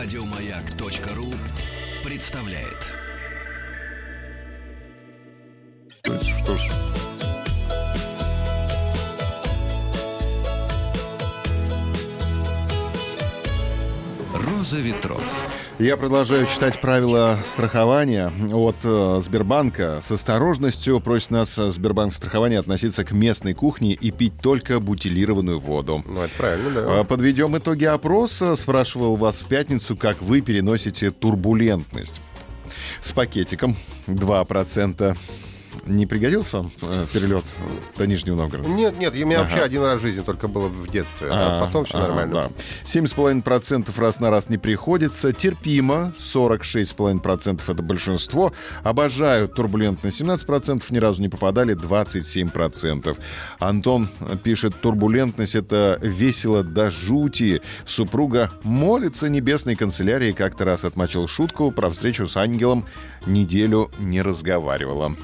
Радиомаяк.ру представляет. Что ж. Роза ветров. Я продолжаю читать правила страхования от э, Сбербанка. С осторожностью просит нас э, Сбербанк страхования относиться к местной кухне и пить только бутилированную воду. Ну, это правильно, да. Э, Подведем итоги опроса. Спрашивал вас в пятницу, как вы переносите турбулентность. С пакетиком 2%. Не пригодился вам э, перелет до Нижнего Новгорода? Нет, нет, у меня Ага. вообще один раз в жизни только было в детстве, а, потом все а, нормально. Да. 7,5% раз на раз не приходится. Терпимо. 46,5% это большинство. Обожаю турбулентно. 17% ни разу не попадали. 27%. Антон пишет, турбулентность это весело до жути. Супруга молится небесной канцелярии. Как-то раз отмочил шутку про встречу с ангелом. Неделю не разговаривала.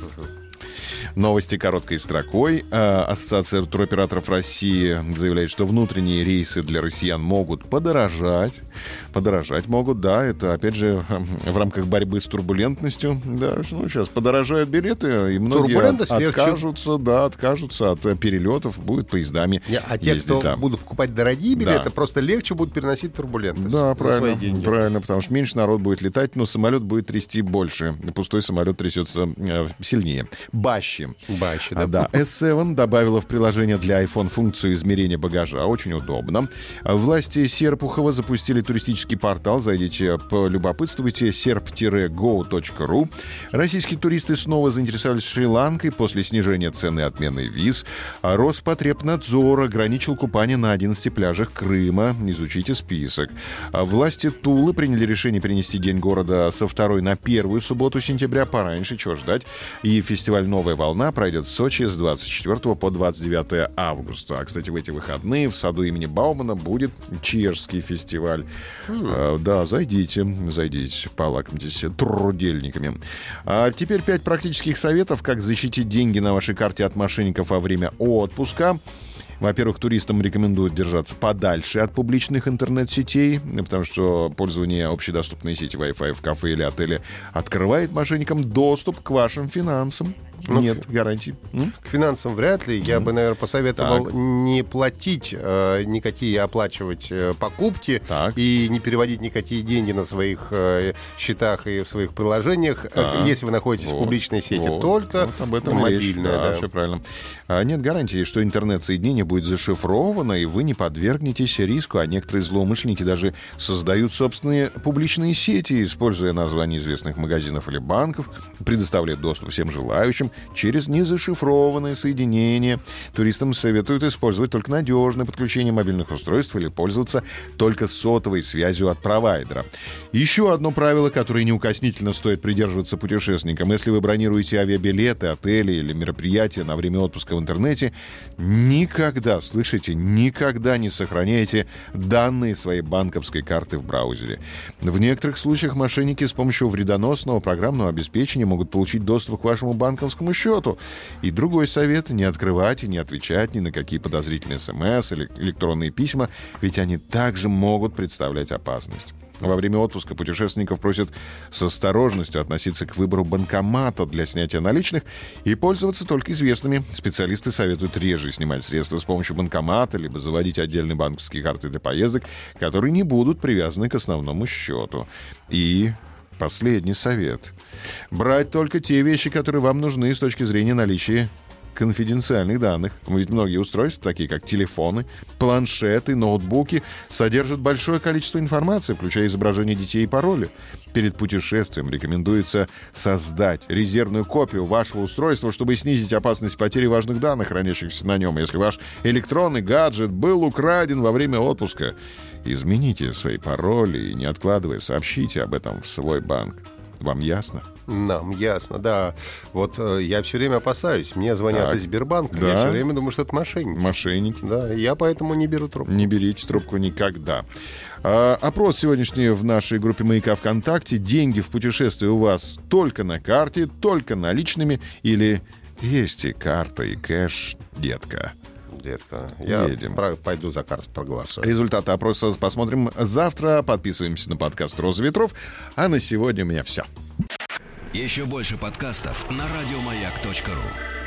Новости короткой строкой. А, Ассоциация туроператоров России заявляет, что внутренние рейсы для россиян могут подорожать. Подорожать могут, да. Это, опять же, в рамках борьбы с турбулентностью. Да, ну, сейчас подорожают билеты, и многие Турбулентность от- легче. откажутся, да, откажутся от э, перелетов, будет поездами Не, А те, ездить, кто да. будут покупать дорогие билеты, Да. просто легче будут переносить турбулентность. Да, правильно, свои деньги. правильно, потому что меньше народ будет летать, но самолет будет трясти больше. Пустой самолет трясется э, сильнее. Бащи. Баще, А, да. Да, S7 добавила в приложение для iPhone функцию измерения багажа. Очень удобно. А Власти Серпухова запустили туристический портал. Зайдите, полюбопытствуйте serp-go.ru. Российские туристы снова заинтересовались Шри-Ланкой после снижения цены отмены виз. А Роспотребнадзор ограничил купание на 11 пляжах Крыма. Изучите список. А Власти Тулы приняли решение перенести День города со второй на первую субботу сентября. Пораньше, чего ждать. И фестиваль «Новая волна» пройдет в Сочи с 24 по 29 августа. А, кстати, в эти выходные в саду имени Баумана будет чешский фестиваль. А, да, зайдите, зайдите, полакомьтесь трудельниками. А теперь пять практических советов, как защитить деньги на вашей карте от мошенников во время отпуска. Во-первых, туристам рекомендуют держаться подальше от публичных интернет-сетей, потому что пользование общедоступной сети Wi-Fi в кафе или отеле открывает мошенникам доступ к вашим финансам. Ну, Нет гарантий. М? К финансам вряд ли. Я бы, наверное, посоветовал не платить э, никакие оплачивать э, покупки Так. и не переводить никакие деньги на своих э, счетах и в своих приложениях, э, Так. если вы находитесь в Вот, публичной сети, вот, только вот об этом мобильная. Да, да. все правильно. А, нет гарантии, что интернет-соединение будет зашифровано, и вы не подвергнетесь риску, а некоторые злоумышленники даже создают собственные публичные сети, используя названия известных магазинов или банков, предоставляют доступ всем желающим через незашифрованное соединение. Туристам советуют использовать только надежное подключение мобильных устройств или пользоваться только сотовой связью от провайдера. Еще одно правило, которое неукоснительно стоит придерживаться путешественникам. Если вы бронируете авиабилеты, отели или мероприятия на время отпуска в интернете, никогда, слышите, никогда не сохраняйте данные своей банковской карты в браузере. В некоторых случаях мошенники с помощью вредоносного программного обеспечения могут получить доступ к вашему банковскому счету. И другой совет — не открывать и не отвечать ни на какие подозрительные смс или электронные письма, ведь они также могут представлять опасность. Во время отпуска путешественников просят с осторожностью относиться к выбору банкомата для снятия наличных и пользоваться только известными. Специалисты советуют реже снимать средства с помощью банкомата, либо заводить отдельные банковские карты для поездок, которые не будут привязаны к основному счету. И последний совет. Брать только те вещи, которые вам нужны с точки зрения наличия конфиденциальных данных. Ведь многие устройства, такие как телефоны, планшеты, ноутбуки, содержат большое количество информации, включая изображение детей и пароли. Перед путешествием рекомендуется создать резервную копию вашего устройства, чтобы снизить опасность потери важных данных, хранящихся на нем. Если ваш электронный гаджет был украден во время отпуска, измените свои пароли и, не откладывая, сообщите об этом в свой банк. Вам ясно? Нам ясно, да. Вот э, я все время опасаюсь. Мне звонят Так. из Сбербанка. Да. Я все время думаю, что это мошенники. Мошенники. Да, я поэтому не беру трубку. Не берите трубку никогда. А, опрос сегодняшний в нашей группе «Маяка ВКонтакте». Деньги в путешествии у вас только на карте, только наличными или есть и карта, и кэш, детка? Редко. Я Едем. про- пойду за карту проголосую. Результаты опроса посмотрим завтра. Подписываемся на подкаст «Роза ветров». А на сегодня у меня все. Еще больше подкастов на радиомаяк.ру.